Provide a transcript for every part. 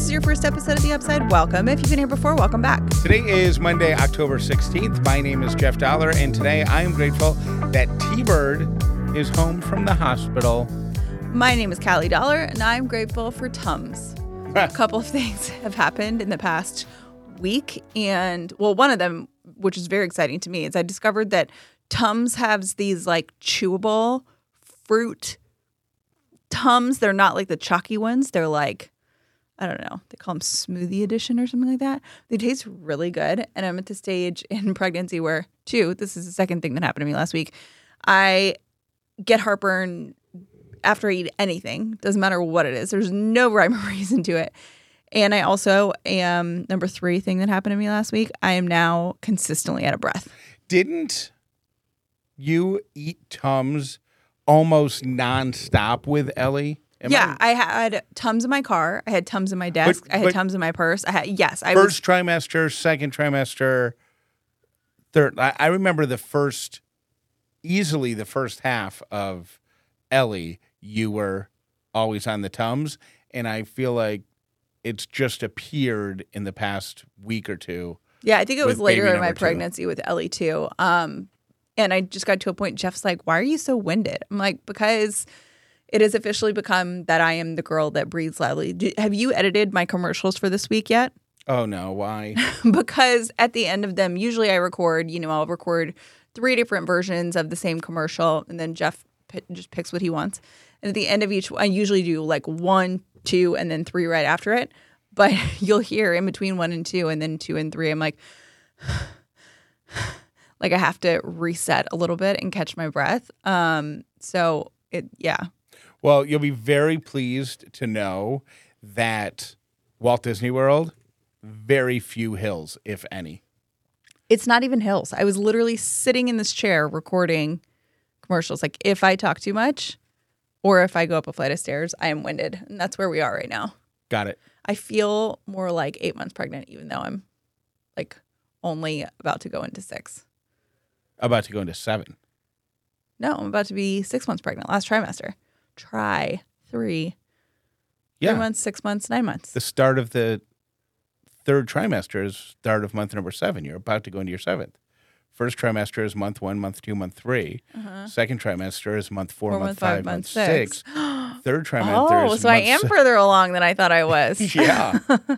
this is your first episode of The Upside, welcome. If you've been here before, welcome back. Today is Monday, October 16th. My name is Jeff Dollar, and today I am grateful that T Bird is home from the hospital. My name is Callie Dollar, and I'm grateful for Tums. a couple of things have happened in the past week, and well, one of them, which is very exciting to me, is I discovered that Tums has these like chewable fruit Tums. They're not like the chalky ones, they're like I don't know. They call them smoothie edition or something like that. They taste really good. And I'm at the stage in pregnancy where, two, this is the second thing that happened to me last week. I get heartburn after I eat anything. Doesn't matter what it is. There's no rhyme or reason to it. And I also am number three thing that happened to me last week. I am now consistently out of breath. Didn't you eat Tums almost nonstop with Ellie? Am yeah, I, had Tums in my car. I had Tums in my desk. But- I had Tums in my purse. I had yes. I was first trimester, second trimester, third. I, I remember the first, easily the first half of Ellie. You were always on the Tums, and I feel like it's just appeared in the past week or two. Yeah, I think it was later in my two. pregnancy with Ellie too. Um, and I just got to a point. Jeff's like, "Why are you so winded?" I'm like, "Because it has officially become that I am the girl that breathes loudly." Do, have you edited my commercials for this week yet? Oh no, why? because at the end of them, usually I record. You know, I'll record three different versions of the same commercial, and then Jeff p- just picks what he wants. And at the end of each, I usually do like one, two, and then three right after it. But you'll hear in between one and two, and then two and three. I'm like, like I have to reset a little bit and catch my breath. Um, so it, yeah, Well, you'll be very pleased to know that Walt Disney World, very few hills, if any. it's not even hills. I was literally sitting in this chair recording commercials. Like if I talk too much or if I go up a flight of stairs, I am winded. And that's where we are right now. Got it. I feel more like eight months pregnant, even though I'm like only about to go into six. About to go into seven. No, I'm about to be six months pregnant, last trimester. Try three, Yeah. three months, six months, nine months. the start of the third trimester is start of month number seven. You're about to go into your seventh. First trimester is month one, month two, month 3 Second trimester is month four, Uh-huh. Four, month month five, month month six. six. Third trimester Oh, so I am se- further along than I thought I was. yeah.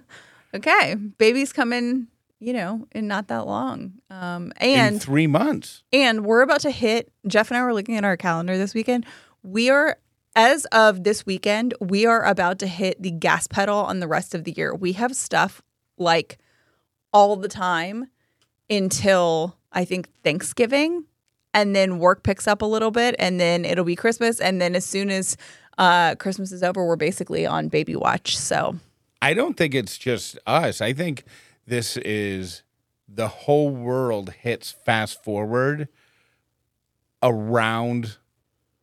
Okay, baby's coming, you know, in not that long. Um, in and three months. and we're about to hit. Jeff and I were looking at our calendar this weekend. We are, as of this weekend, we are about to hit the gas pedal on the rest of the year. We have stuff like all the time until I think Thanksgiving, and then work picks up a little bit, and then it'll be Christmas, and then as soon as uh, Christmas is over, we're basically on baby watch. So I don't think it's just us. I think this is the whole world hits fast forward around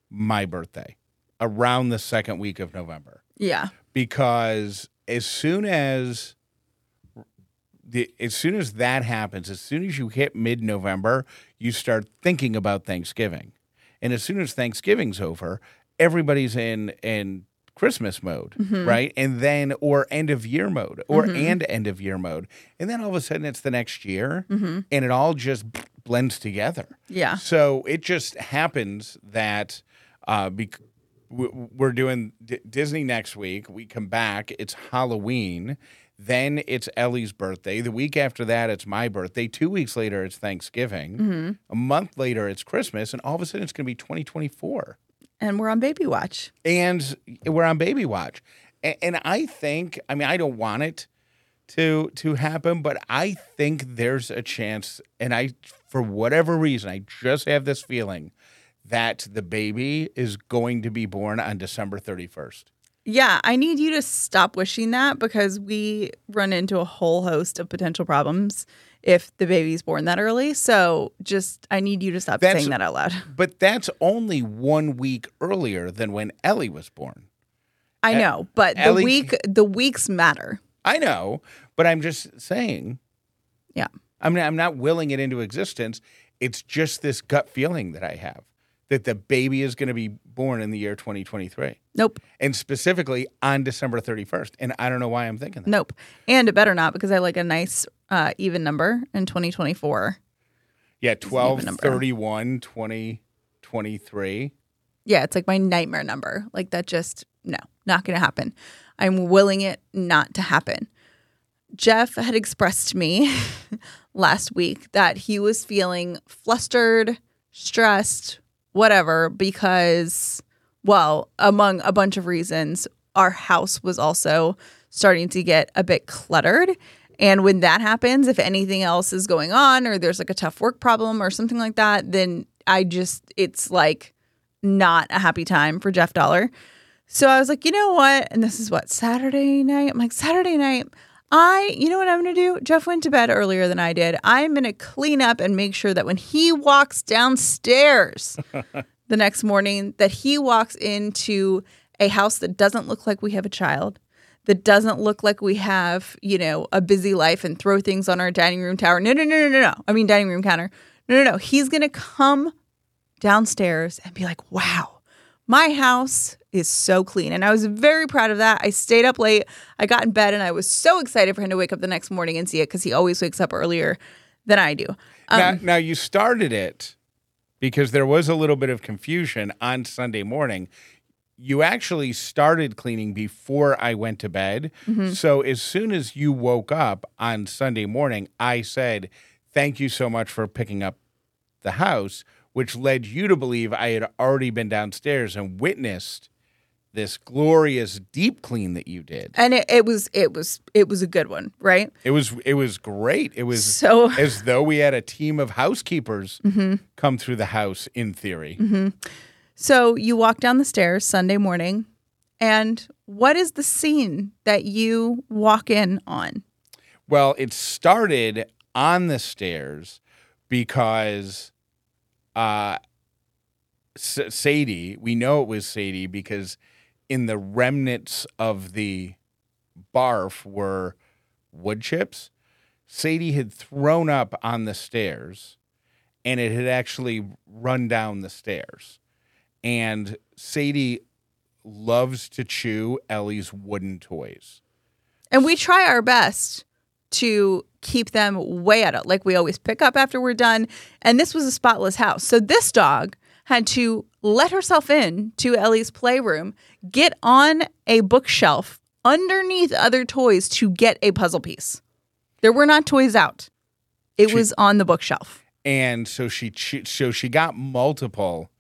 my birthday, around the second week of November. yeah, because as soon as the as soon as that happens, as soon as you hit mid November, you start thinking about Thanksgiving, and as soon as Thanksgiving's over, everybody's in in Christmas mode, mm-hmm. right? And then or end of year mode, or mm-hmm. and end of year mode, and then all of a sudden it's the next year, mm-hmm. and it all just blends together. yeah. So it just happens that uh, bec- we're doing D- Disney next week. We come back. It's Halloween. Then it's Ellie's birthday. The week after that, it's my birthday. Two weeks later, it's Thanksgiving. Mm-hmm. A month later, it's Christmas. And all of a sudden, it's going to be 2024. And we're on baby watch. And we're on baby watch. And, and I think, I mean, I don't want it to to happen, but I think there's a chance. And I, for whatever reason, I just have this feeling that the baby is going to be born on December 31st. Yeah, I need you to stop wishing that because we run into a whole host of potential problems if the baby's born that early. So just, I need you to stop That's- saying that out loud. But that's only one week earlier than when Ellie was born. I know, but the week, the weeks matter. I know, but I'm just saying. Yeah. I'm not, I'm not willing it into existence. It's just this gut feeling that I have that the baby is going to be born in the year 2023 Nope. and specifically on December 31st. And I don't know why I'm thinking that. Nope. And it better not because I like a nice uh, even number in 2024. Yeah, even 12 number. 31 2023. Yeah, it's like my nightmare number. Like that just no, not going to happen. I'm willing it not to happen. Jeff had expressed to me last week that he was feeling flustered, stressed, whatever because well, among a bunch of reasons, our house was also starting to get a bit cluttered. And when that happens, if anything else is going on or there's like a tough work problem or something like that, then I just, it's like not a happy time for Jeff Dollar. So I was like, you know what? And this is what, Saturday night? I'm like, Saturday night, I, you know what I'm going to do? Jeff went to bed earlier than I did. I'm going to clean up and make sure that when he walks downstairs the next morning, that he walks into a house that doesn't look like we have a child, that doesn't look like we have, you know, a busy life and throw things on our dining room tower. No, no, no, no, no, no. I mean, dining room counter. No, no, no. He's going to come downstairs and be like, wow, my house is so clean. And I was very proud of that. I stayed up late. I got in bed and I was so excited for him to wake up the next morning and see it because he always wakes up earlier than I do. Um, now, now you started it because there was a little bit of confusion on Sunday morning. You actually started cleaning before I went to bed. Mm-hmm. So as soon as you woke up on Sunday morning, I said, "Thank you so much for picking up the house," which led you to believe I had already been downstairs and witnessed this glorious deep clean that you did. and it, it was it was it was a good one, right? It was it was great. It was So as though we had a team of housekeepers Mm-hmm. come through the house in theory. So you walk down the stairs Sunday morning, and what is the scene that you walk in on? Well, it started on the stairs because uh S- Sadie, we know it was Sadie because in the remnants of the barf were wood chips. Sadie had thrown up on the stairs and it had actually run down the stairs. And Sadie loves to chew Ellie's wooden toys. And we try our best to keep them way out of like we always pick up after we're done. And this was a spotless house. So this dog had to let herself in to Ellie's playroom, get on a bookshelf underneath other toys to get a puzzle piece. There were not toys out. It She- was on the bookshelf. and so she che- so she got multiple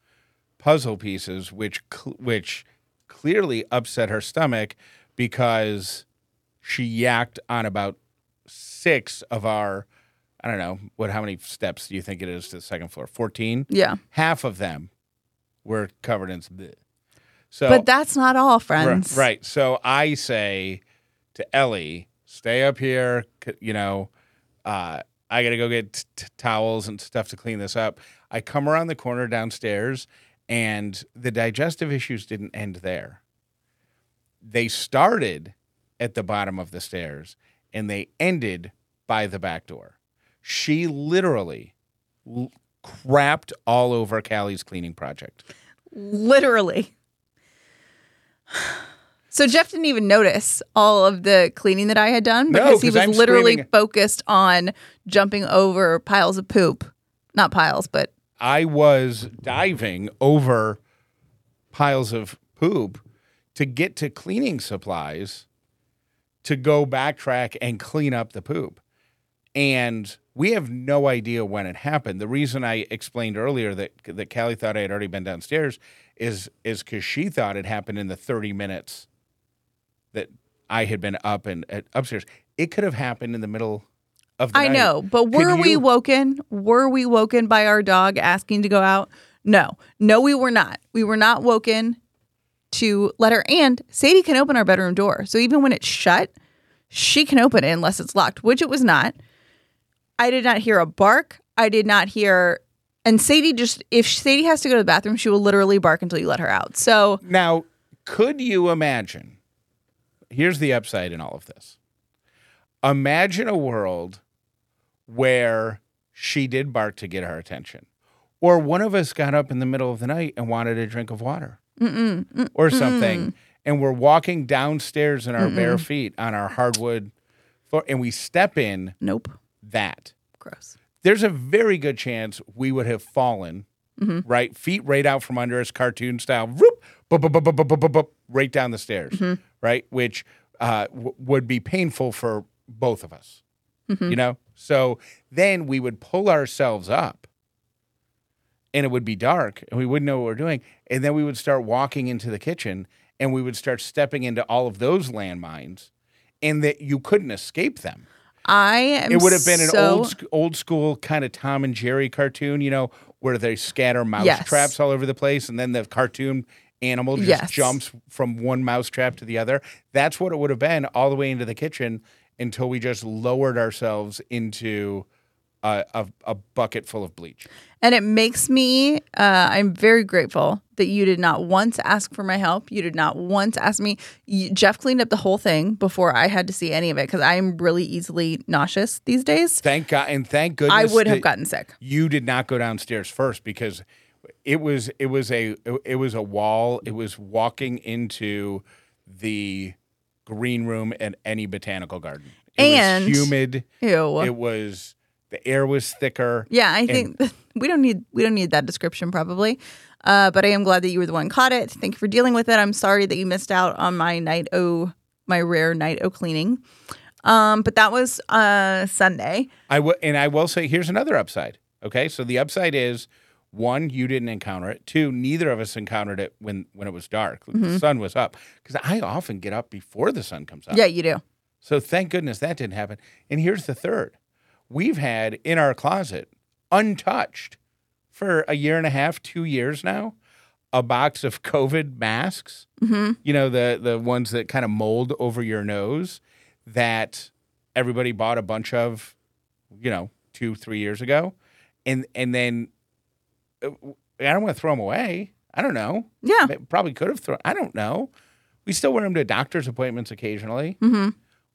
puzzle pieces which cl- which clearly upset her stomach because she yacked on about six of our I don't know what how many steps do you think it is to the second floor 14 Yeah. half of them were covered in bleh. so But that's not all, Ri- friends. Right. So I say to Ellie, stay up here. You know, uh, I got to go get t- t- towels and stuff to clean this up. I come around the corner downstairs, and the digestive issues didn't end there. They started at the bottom of the stairs and they ended by the back door. She literally l- crapped all over Callie's cleaning project. Literally. So Jeff didn't even notice all of the cleaning that I had done No, because he 'cause was I'm literally screaming- focused on jumping over piles of poop. Not piles, but I was diving over piles of poop to get to cleaning supplies to go backtrack and clean up the poop. And we have no idea when it happened. The reason I explained earlier that that Callie thought I had already been downstairs is is because she thought it happened in the 30 minutes that I had been up and uh, upstairs. It could have happened in the middle of the I night. know. But were we woken? Were we woken by our dog asking to go out? No. No, we were not. We were not woken to let her. And Sadie can open our bedroom door. So even when it's shut, she can open it unless it's locked, which it was not. I did not hear a bark. I did not hear. And Sadie just, if Sadie has to go to the bathroom, she will literally bark until you let her out. So Now, could you imagine? Here's the upside in all of this. Imagine a world where she did bark to get our attention, or one of us got up in the middle of the night and wanted a drink of water or something, and we're walking downstairs in our bare feet on our hardwood floor, and we step in Nope that. Gross. There's a very good chance we would have fallen, mm-hmm. right? Feet right out from under us, cartoon style, whoop, boop, boop, boop, boop, boop, boop, right down the stairs, mm-hmm. right? Which uh, w- would be painful for both of us, mm-hmm. you know? So then we would pull ourselves up and it would be dark and we wouldn't know what we're doing. And then we would start walking into the kitchen and we would start stepping into all of those landmines and that you couldn't escape them. I am. It would have been an old old school kind of Tom and Jerry cartoon, you know, where they scatter mouse Yes. traps all over the place and then the cartoon animal just Yes. jumps from one mouse trap to the other. That's what it would have been all the way into the kitchen until we just lowered ourselves into a, a, a bucket full of bleach. And it makes me, uh, I'm very grateful that you did not once ask for my help. You did not once ask me. You, Jeff cleaned up the whole thing before I had to see any of it because I'm really easily nauseous these days. Thank God and thank goodness I would have gotten sick. you did not go downstairs first because it was it was a it was a wall. It was walking into the green room at any botanical garden. It And- was humid. Ew. It was the air was thicker. yeah, I think we don't need we don't need that description probably. Uh, but I am glad that you were the one caught it. Thank you for dealing with it. I'm sorry that you missed out on my night o my rare night o cleaning. Um, but that was uh Sunday. I w- and I will say here's another upside. Okay, so the upside is one, you didn't encounter it. Two, neither of us encountered it when when it was dark. The sun was up because I often get up before the sun comes up. Yeah, you do. So thank goodness that didn't happen. And here's the third. We've had in our closet, untouched, for a year and a half, two years now, a box of COVID masks. Mm-hmm. You know, the the ones that kind of mold over your nose that everybody bought a bunch of, you know, two, three years ago. And and then uh, I don't want to throw them away. I don't know. Yeah. Probably could have thrown. I don't know. We still wear them to doctor's appointments occasionally. Mm-hmm.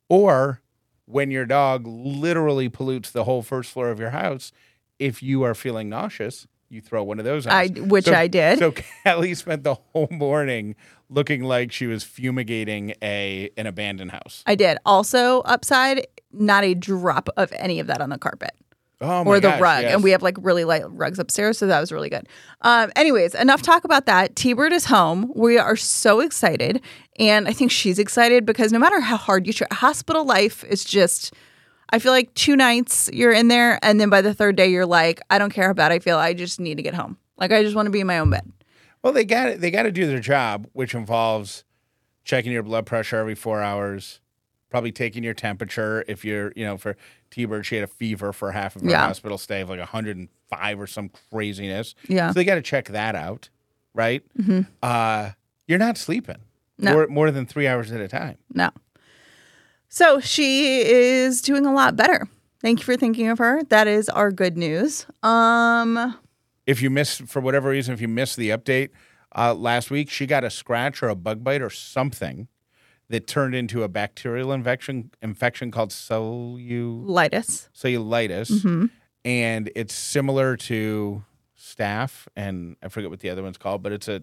Or when your dog literally pollutes the whole first floor of your house, if you are feeling nauseous, you throw one of those. I which I did. So Callie spent the whole morning looking like she was fumigating a an abandoned house. I did. Also, upside, not a drop of any of that on the carpet Oh or the gosh, rug. yes. And we have like really light rugs upstairs. So that was really good. Um, anyways, enough talk about that. T Bird is home. We are so excited. And I think she's excited because no matter how hard you try, hospital life is just. I feel like two nights you're in there, and then by the third day you're like, I don't care how bad I feel. I just need to get home. Like I just want to be in my own bed. Well, they got it they got to do their job, which involves checking your blood pressure every four hours, probably taking your temperature. If you're, you know, for T Bird, she had a fever for half of her Yeah. hospital stay of like 105 or some craziness. Yeah. So they got to check that out, right? Mm-hmm. Uh, you're not sleeping No. more, more than three hours at a time. No. So she is doing a lot better. Thank you for thinking of her. That is our good news. Um, If you missed, for whatever reason, if you missed the update uh, last week, she got a scratch or a bug bite or something that turned into a bacterial infection infection called cellu Lightus. cellulitis, Mm-hmm. and it's similar to staph, and I forget what the other one's called, but it's a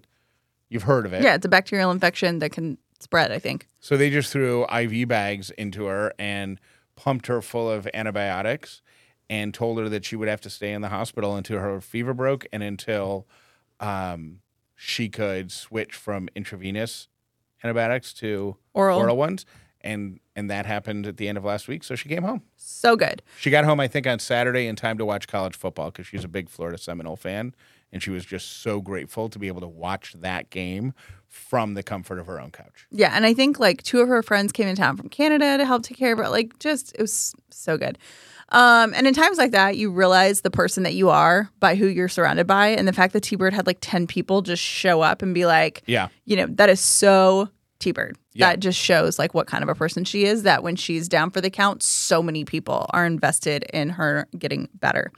you've heard of it. Yeah, it's a bacterial infection that can spread, I think. So they just threw IV bags into her and pumped her full of antibiotics, and told her that she would have to stay in the hospital until her fever broke and until um, she could switch from intravenous antibiotics to Oral. oral ones. And and that happened at the end of last week. So she came home. So good. She got home, I think, on Saturday in time to watch college football because she's a big Florida Seminole fan. And she was just so grateful to be able to watch that game from the comfort of her own couch. Yeah, and I think like two of her friends came in town from Canada to help take care of her. Like, just it was so good. Um, and in times like that, you realize the person that you are by who you're surrounded by, and the fact that T Bird had like ten people just show up and be like, Yeah. you know, that is so T Bird. Yeah. That just shows like what kind of a person she is. That when she's down for the count, so many people are invested in her getting better.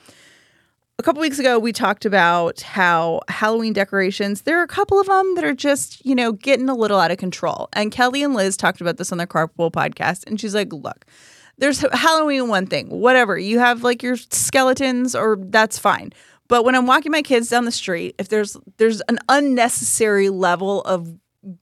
A couple weeks ago, we talked about how Halloween decorations, there are a couple of them that are just, you know, getting a little out of control. And Kelly and Liz talked about this on their Carpool podcast. And she's like, look, there's Halloween one thing, whatever. You have like your skeletons, or that's fine. But when I'm walking my kids down the street, if there's there's an unnecessary level of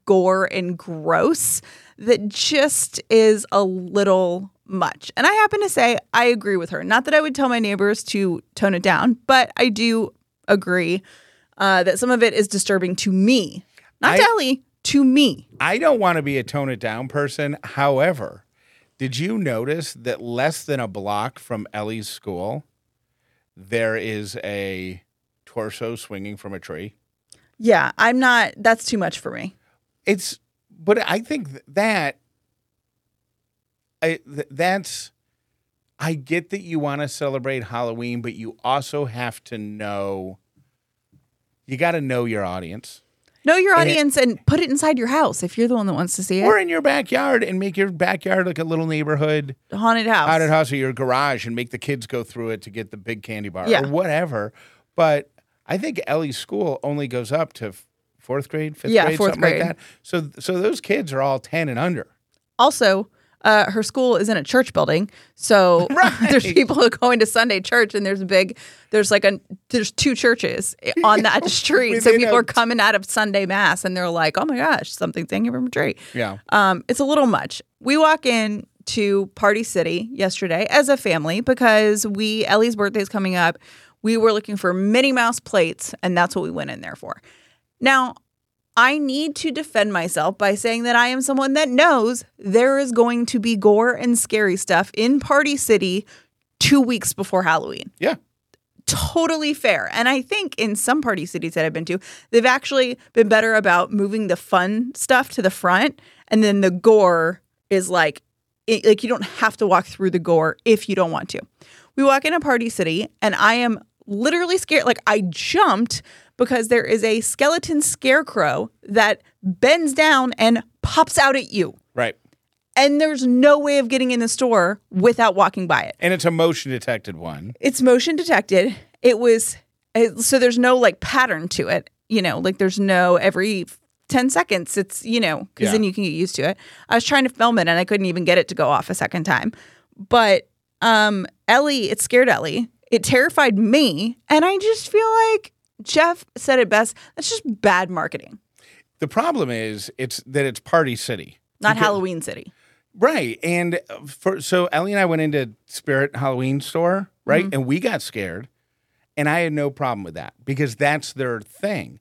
gore and gross that just is a little much. And I happen to say I agree with her. Not that I would tell my neighbors to tone it down, but I do agree uh, that some of it is disturbing to me. Not to I- Ellie, to me. I don't want to be a tone it down person. However, did you notice that less than a block from Ellie's school, there is a torso swinging from a tree? Yeah, I'm not, that's too much for me. It's, but I think that, I, th- that's, I get that you want to celebrate Halloween, but you also have to know, you got to know your audience. Know your And audience and put it inside your house if you're the one that wants to see it. Or in your backyard and make your backyard like a little neighborhood. haunted house. haunted house or your garage and make the kids go through it to get the big candy bar Yeah. or whatever. But I think Ellie's school only goes up to fourth grade, fifth Yeah, grade, fourth something grade. like that. So so those kids are all ten and under. Also, uh, her school is in a church building, so there's people who are going to Sunday church, and there's a big, there's like a, there's two churches on that street, so people a- are coming out of Sunday mass, and they're like, oh my gosh, something's hanging from a tree. Yeah. Um, it's a little much. We walk in to Party City yesterday as a family because we Ellie's birthday is coming up. We were looking for Minnie Mouse plates, and that's what we went in there for. Now, I need to defend myself by saying that I am someone that knows there is going to be gore and scary stuff in Party City two weeks before Halloween Yeah. totally fair. And I think in some party cities that I've been to, they've actually been better about moving the fun stuff to the front, and then the gore is like, it, like you don't have to walk through the gore if you don't want to. We walk in a party city, and I am literally scared. Like I jumped because there is a skeleton scarecrow that bends down and pops out at you. Right. And there's no way of getting in the store without walking by it. And it's a motion detected one. It's motion detected. It was it, so there's no like pattern to it. You know, like there's no every 10 seconds. It's, you know, because Yeah. then you can get used to it. I was trying to film it and I couldn't even get it to go off a second time. But um Ellie, it scared Ellie. It terrified me. And I just feel like Jeff said it best. That's just bad marketing, The problem is it's that it's Party City. not Because- Halloween City. Right. And for so Ellie and I went into Spirit Halloween store, right? Mm-hmm. And we got scared. And I had no problem with that because that's their thing.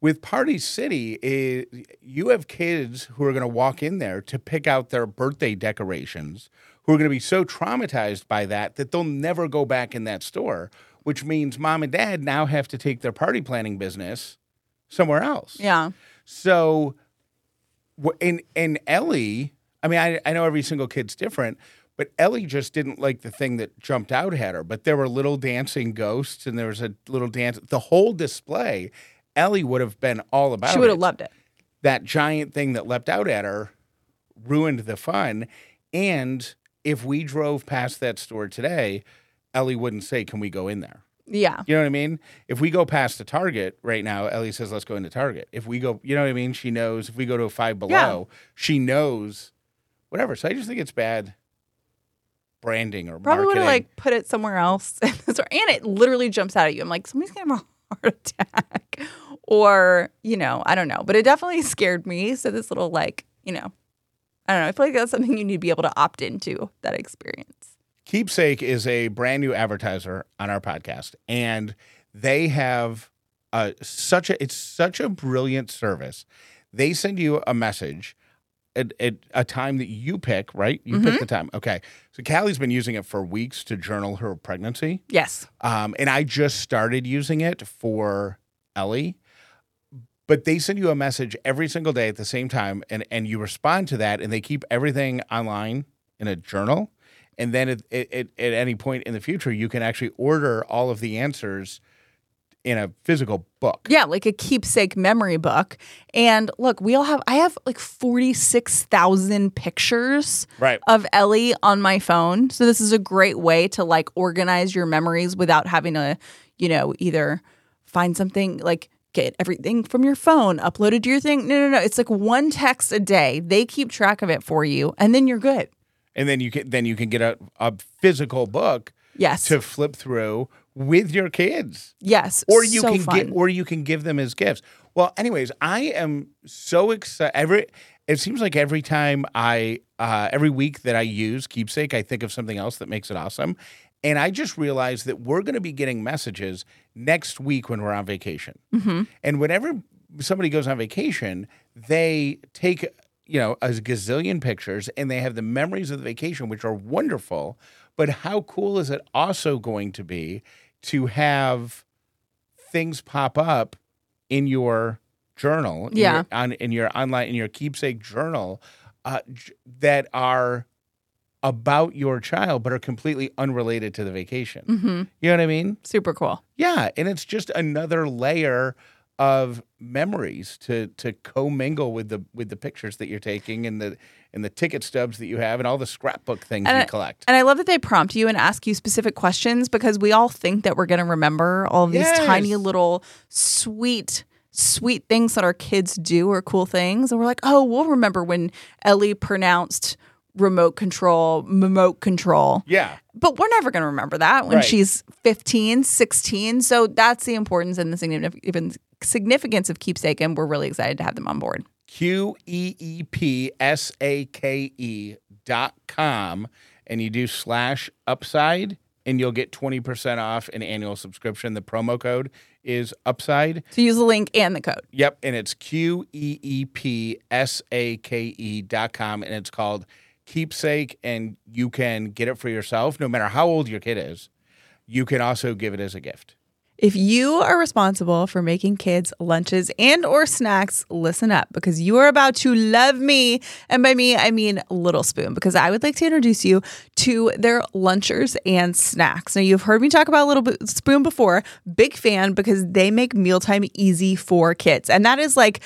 With Party City, eh, you have kids who are going to walk in there to pick out their birthday decorations who are going to be so traumatized by that that they'll never go back in that store, which means mom and dad now have to take their party planning business somewhere else. Yeah. So, and and Ellie, I mean, I, I know every single kid's different, but Ellie just didn't like the thing that jumped out at her. But there were little dancing ghosts, and there was a little dance. The whole display, Ellie would have been all about. It. She would have loved it. that giant thing that leapt out at her, ruined the fun. And if we drove past that store today, Ellie wouldn't say, "Can we go in there?" Yeah. You know what I mean? If we go past the Target right now, Ellie says, let's go into Target. If we go, you know what I mean? She knows. If we go to a five below, she knows whatever. So I just think it's bad branding or Probably would have like put it somewhere else. and it literally jumps out at you. I'm like, somebody's gonna have a heart attack. Or, you know, I don't know. But it definitely scared me. So this little like, you know, I don't know. I feel like that's something you need to be able to opt into that experience. Qeepsake is a brand new advertiser on our podcast, and they have uh, such a it's such a brilliant service. They send you a message at, at a time that you pick, right? You pick the time. Okay. So Callie's been using it for weeks to journal her pregnancy. Yes. Um, and I just started using it for Ellie. But they send you a message every single day at the same time, and, and you respond to that, and they keep everything online in a journal. And then at, at, at any point in the future, you can actually order all of the answers in a physical book. Yeah, like a keepsake memory book. And look, we all have I have like 46,000 pictures Right. of Ellie on my phone. So this is a great way to like organize your memories without having to, you know, either find something like get everything from your phone uploaded to your thing. No, no, no. It's like one text a day. They keep track of it for you and then you're good. And then you can then you can get a, a physical book Yes. to flip through with your kids. Yes. Or you so can fun. get or you can give them as gifts. Well, anyways, I am so excited every it seems like every time I uh, every week that I use Qeepsake, I think of something else that makes it awesome. And I just realized that we're going to be getting messages next week when we're on vacation. And whenever somebody goes on vacation, they take you know a gazillion pictures and they have the memories of the vacation, which are wonderful. But how cool is it also going to be to have things pop up in your journal, in Yeah. your, on in your online in your Qeepsake journal uh, that are about your child but are completely unrelated to the vacation. hmm You know what I mean? Super cool. Yeah, and it's just another layer of memories to to commingle with the with the pictures that you're taking and the and the ticket stubs that you have and all the scrapbook things And you I- collect. And I love that they prompt you and ask you specific questions because we all think that we're going to remember all of these tiny little sweet, sweet things that our kids do or cool things. And we're like, oh, we'll remember when Ellie pronounced remote control, remote control. yeah. But we're never going to remember that when Right. she's 15, 16. So that's the importance and the significance significance of Qeepsake. And we're really excited to have them on board. Q E E P S A K E dot com and you do slash upside and you'll get 20% off an annual subscription. The promo code is upside. So use the link and the code. Yep. And it's Q E E P S A K E dot com and it's called Qeepsake and you can get it for yourself no matter how old your kid is. You can also give it as a gift. If you are responsible for making kids lunches and or snacks, listen up because you are about to love me. And by me, I mean Little Spoon because I would like to introduce you to their lunchers and snacks. Now, you've heard me talk about Little Spoon before. Big fan because they make mealtime easy for kids. And that is like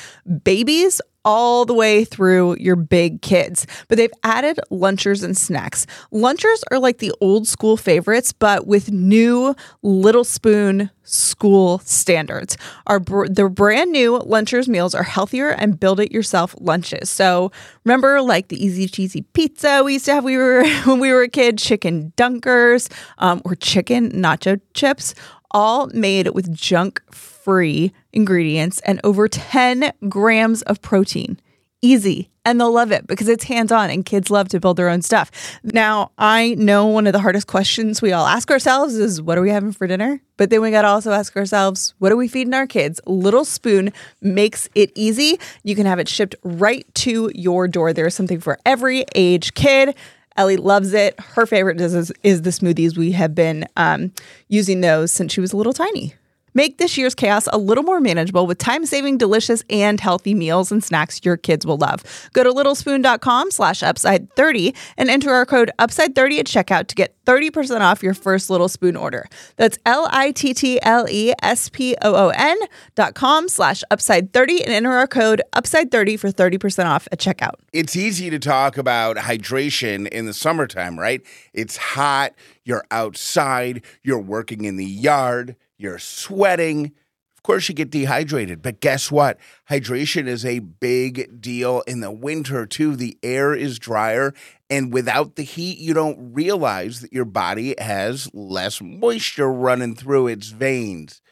babies all the way through your big kids. But they've added lunchers and snacks. Lunchers are like the old school favorites, but with new Little Spoon school standards. Our br- the brand new lunchers meals are healthier and build it yourself lunches. So remember like the easy cheesy pizza we used to have we were when we were a kid, chicken dunkers, um, or chicken nacho chips all made with junk free ingredients and over 10 grams of protein. Easy. And they'll love it because it's hands on and kids love to build their own stuff. Now, I know one of the hardest questions we all ask ourselves is what are we having for dinner? But then we got to also ask ourselves, what are we feeding our kids? Little Spoon makes it easy. You can have it shipped right to your door. There's something for every age kid. Ellie loves it. Her favorite is, is, the smoothies. We have been um, using those since she was a little tiny. Make this year's chaos a little more manageable with time-saving, delicious, and healthy meals and snacks your kids will love. Go to littlespoon.com slash upside30 and enter our code upside30 at checkout to get 30% off your first Little Spoon order. That's L-I-T-T-L-E-S-P-O-O-N dot com slash upside30 and enter our code upside30 for 30% off at checkout. it's easy to talk about hydration in the summertime, right? It's hot, you're outside, you're working in the yard, you're sweating. Of course, you get dehydrated, but guess what? Hydration is a big deal in the winter, too. The air is drier, and without the heat, you don't realize that your body has less moisture running through its veins.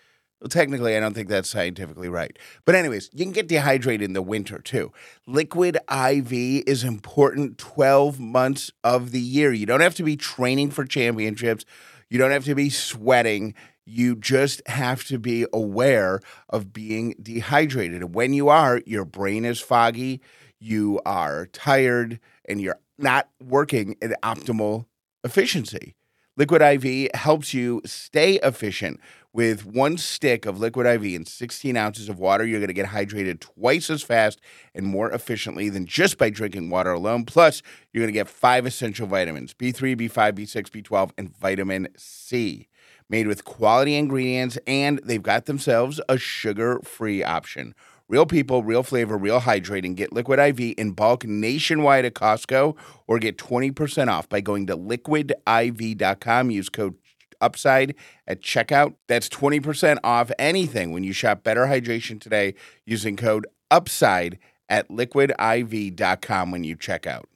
Well, technically, I don't think that's scientifically right. But, anyways, you can get dehydrated in the winter too. Liquid IV is important 12 months of the year. You don't have to be training for championships, you don't have to be sweating. You just have to be aware of being dehydrated. And when you are, your brain is foggy, you are tired, and you're not working at optimal efficiency. Liquid IV helps you stay efficient. With one stick of Liquid IV and 16 ounces of water, you're going to get hydrated twice as fast and more efficiently than just by drinking water alone. Plus, you're going to get five essential vitamins B3, B5, B6, B12, and vitamin C. Made with quality ingredients, and they've got themselves a sugar free option. Real people, real flavor, real hydrating. Get Liquid IV in bulk nationwide at Costco or get 20% off by going to liquidiv.com. Use code UPSIDE at checkout. That's 20% off anything when you shop Better Hydration today using code UPSIDE at liquidiv.com when you check out.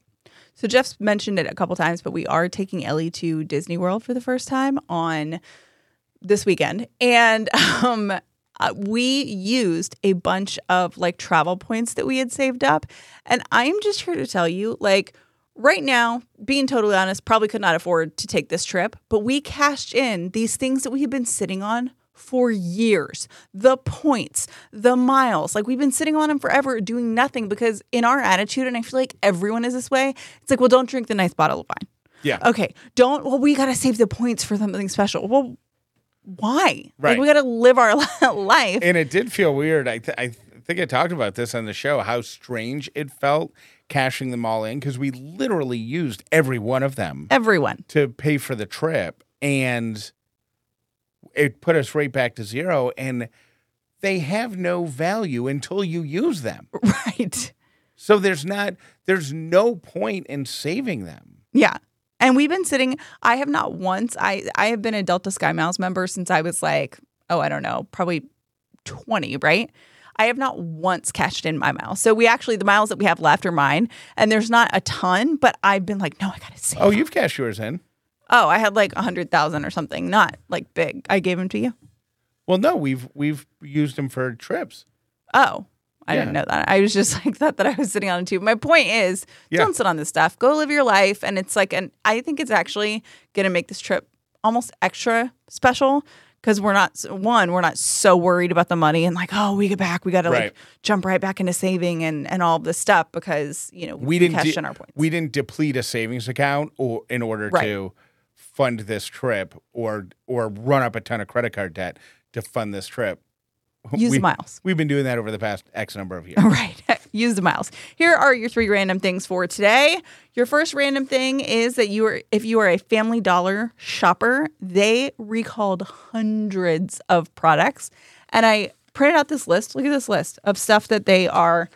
So Jeff's mentioned it a couple times, but we are taking Ellie to Disney World for the first time on this weekend, and um, uh, we used a bunch of like travel points that we had saved up. And I'm just here to tell you, like, right now, being totally honest, probably could not afford to take this trip, but we cashed in these things that we had been sitting on for years. The points, the miles, like we've been sitting on them forever doing nothing because in our attitude, and I feel like everyone is this way, it's like, well, don't drink the nice bottle of wine. Yeah. Okay. Don't, well, we got to save the points for something special. Well, why? Right. Like we got to live our life. And it did feel weird. I, th- I think I talked about this on the show, how strange it felt cashing them all in because we literally used every one of them Everyone. to pay for the trip. And it put us right back to zero. And they have no value until you use them. Right. So there's not, there's no point in saving them. Yeah. And we've been sitting, I have not once, I, I have been a Delta Sky Miles member since I was like, oh, I don't know, probably 20, right? I have not once cashed in my miles. So we actually, the miles that we have left are mine. And there's not a ton, but I've been like, no, I got to save. Oh, you've cashed yours in. Oh, I had like a 100,000 or something, not like big. I gave them to you. Well, no, we've we've used them for trips. Oh, I Yeah. didn't know that. I was just like thought that I was sitting on it too. My point is, Yeah. don't sit on this stuff. Go live your life, and it's like, and I think it's actually gonna make this trip almost extra special because we're not one, we're not so worried about the money and like, oh, we get back, we got to Right. like jump right back into saving and and all this stuff because you know we didn't cash de- in our points. we didn't deplete a savings account or in order Right. to fund this trip or or run up a ton of credit card debt to fund this trip. Use we, the miles. We've been doing that over the past X number of years. Right. Use the miles. Here are your three random things for today. Your first random thing is that you are if you are a Family Dollar shopper, they recalled hundreds of products. And I printed out this list. Look at this list of stuff that they are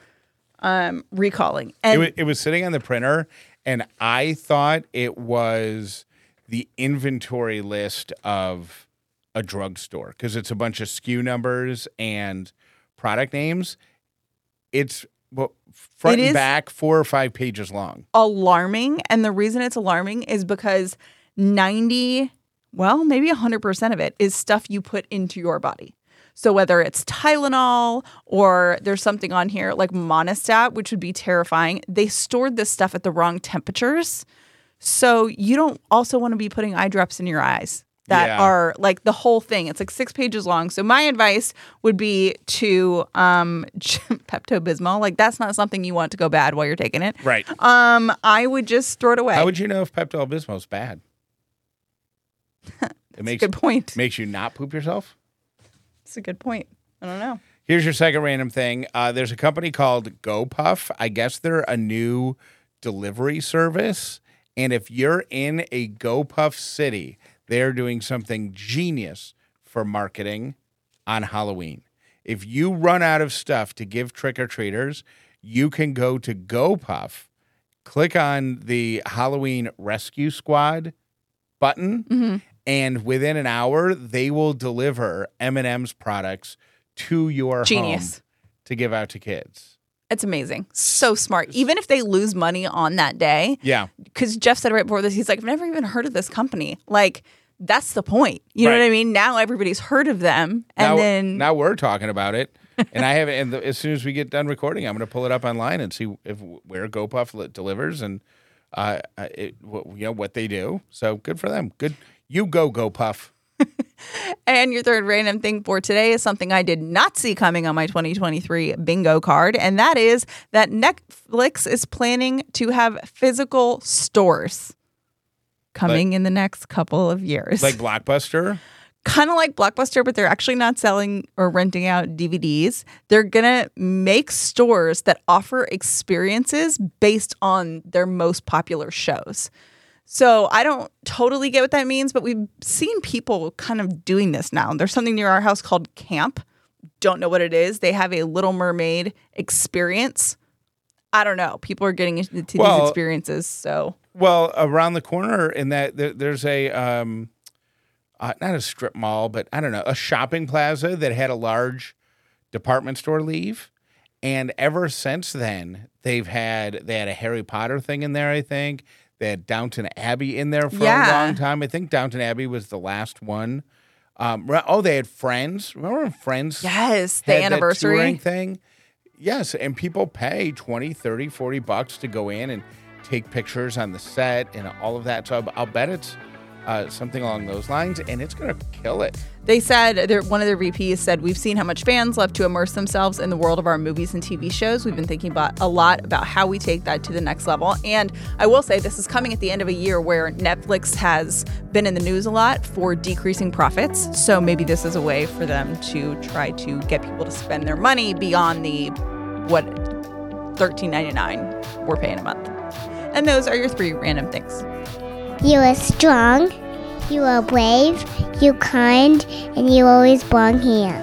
um, recalling. It, And it was sitting on the printer, and I thought it was the inventory list of a drugstore because it's a bunch of SKU numbers and product names. It's well, front It and back, four or five pages long. alarming. And the reason it's alarming is because 90, well, maybe 100% of it is stuff you put into your body. So whether it's Tylenol or there's something on here like Monistat, which would be terrifying, they stored this stuff at the wrong temperatures. So you don't also want to be putting eye drops in your eyes that Yeah. are like the whole thing. It's like six pages long. So my advice would be to um, Pepto Bismol. Like that's not something you want to go bad while you're taking it. Right. Um, I would just throw it away. How would you know if Pepto Bismol's bad? It makes Good point. makes you not poop yourself. It's a good point. I don't know. Here's your second random thing. Uh, there's a company called GoPuff. I guess they're a new delivery service. And if you're in a GoPuff city, they're doing something genius for marketing on Halloween. If you run out of stuff to give trick or treaters, you can go to GoPuff, click on the Halloween Rescue Squad button, mm-hmm. and within an hour, they will deliver M&M's products to your Genius. home to give out to kids. It's amazing. So smart. Even if they lose money on that day, Yeah. because Jeff said right before this, he's like, I've never even heard of this company. Like, that's the point. You know what I mean? Now everybody's heard of them. And now, then now we're talking about it, and I have it. And the, as soon as we get done recording, I'm going to pull it up online and see if where GoPuff li- delivers and uh, uh, it, what, you know what they do. So good for them. Good, you go GoPuff. And your third random thing for today is something I did not see coming on my 2023 bingo card, and that is that Netflix is planning to have physical stores coming in the next couple of years. like Blockbuster. kind of like Blockbuster, but they're actually not selling or renting out DVDs. They're going to make stores that offer experiences based on their most popular shows. So I don't totally get what that means, but we've seen people kind of doing this now. There's something near our house called Camp. Don't know what it is. They have a Little Mermaid experience. I don't know. People are getting into these Well- experiences. So Well, around the corner in that there, there's a um, uh, not a strip mall, but I don't know, a shopping plaza that had a large department store leave, and ever since then they've had they had a Harry Potter thing in there. I think they had Downton Abbey in there for Yeah. a long time. I think Downton Abbey was the last one Um, oh, they had Friends. Remember when Friends? Yes, the anniversary. thing. Yes, and people pay 20, 30, 40 bucks to go in and take pictures on the set and all of that. So I'll, I'll bet it's uh, something along those lines, and it's going to kill it. They said one of their VPs said, "We've seen how much fans love to immerse themselves in the world of our movies and TV shows. We've been thinking about a lot about how we take that to the next level." And I will say, this is coming at the end of a year where Netflix has been in the news a lot for decreasing profits. So maybe this is a way for them to try to get people to spend their money beyond the what thirteen ninety nine we're paying a month. And those are your three random things. You are strong, you are brave, you kind, and you always belong here.